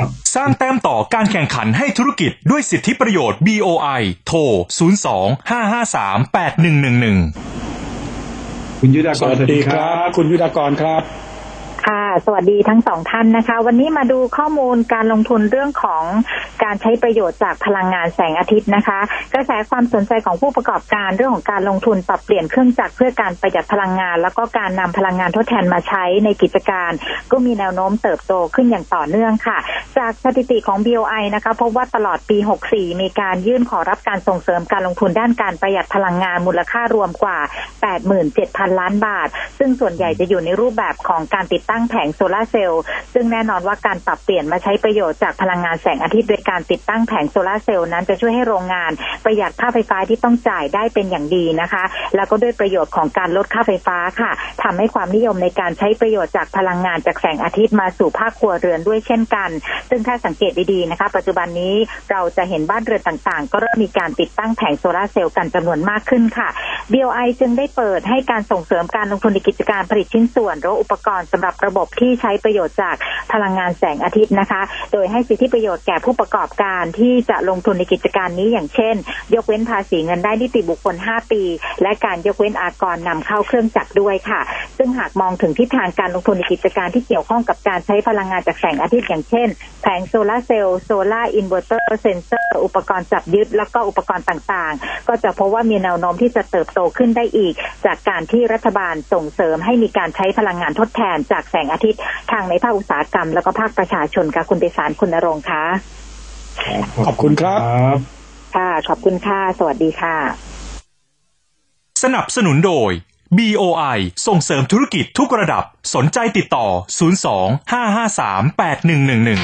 ครับสร้างแต้มต่อการแข่งขันให้ธุรกิจด้วยสิทธิประโยชน์ BOI โทร 02 553 8111 คุณยุทธากสรวัสดีครับ คุณยุทธากรครับ ค่ะ สวัสดีทั้งสองท่านนะคะ วันนี้มาดูข้อมูลการลงทุนเรื่องของการใช้ประโยชน์จากพลังงานแสงอาทิตย์นะคะ กระแสความสนใจของผู้ประกอบการเรื่องของการลงทุนปรับเปลี่ยนเครื่องจักรเพื่อการประหยัดพลังงาน แล้วก็การนำพลังงานทดแทนมาใช้ในกิจการ ก็มีแนวโน้มเติบโตขึ้นอย่างต่อเนื่องค่ะ จากสถิติของ BOI นะคะพบว่าตลอดปี 64 มีการยื่นขอรับการส่งเสริมการลงทุนด้านการประหยัดพลังงานมูลค่ารวมกว่า 87,000 ล้านบาท ซึ่งส่วนใหญ่จะอยู่ในรูปแบบของการติดตั้งแผงโซลาร์เซลล์ซึ่งแน่นอนว่าการปรับเปลี่ยนมาใช้ประโยชน์จากพลังงานแสงอาทิตย์โดยการติดตั้งแผงโซลาร์เซลล์นั้นจะช่วยให้โรงงานประหยัดค่าไฟฟ้าที่ต้องจ่ายได้เป็นอย่างดีนะคะ แล้วก็ด้วยประโยชน์ของการลดค่าไฟฟ้าค่ะทำให้ความนิยมในการใช้ประโยชน์จากพลังงานจากแสงอาทิตย์มาสู่ภาคครัวเรือนด้วยเช่นกัน ซึ่งถ้าสังเกตดีๆนะคะ ปัจจุบันนี้เราจะเห็นบ้านเรือนต่างๆ ก็เริ่มมีการติดตั้งแผงโซลาร์เซลล์กันจำนวนมากขึ้นค่ะ BOI จึงได้เปิดให้การส่งเสริมการลงทุนในกิจการผลิตชิ้นส่วนหรืออุปกรณ์สำหรับระบบที่ใช้ประโยชน์จากพลังงานแสงอาทิตย์นะคะ โดยให้สิทธิประโยชน์แก่ผู้ประกอบการที่จะลงทุนในกิจการนี้อย่างเช่น ยกเว้นภาษีเงินได้นิติบุคคล 5 ปี และการยกเว้นอากรนำเข้าเครื่องจักรด้วยค่ะ ซึ่งหากมองถึงทิศทางการลงทุนในกิจการที่เกี่ยวข้องกับการใช้พลังงานจากแสงอาทิตย์อย่างเช่นแผงโซลาร์เซลล์โซลาร์อินเวอร์เตอร์เซนเซอร์อุปกรณ์จับยึด แล้วก็อุปกรณ์ต่างๆ ก็จะพบว่ามีแนวโน้มที่จะเติบโตขึ้นได้อีก จากการที่รัฐบาลส่งเสริมให้มีการใช้พลังงานทดแทนจากแสงอาทิตย์ทางในภาคอุตสาหกรรม แล้วก็ภาคประชาชนค่ะคุณเปสารคุณนรงค์คะขอบคุณครับครับ ค่ะ ขอบคุณค่ะ สวัสดีค่ะ สนับสนุนโดย BOI ส่งเสริมธุรกิจทุกระดับ สนใจติดต่อ 02 553 8111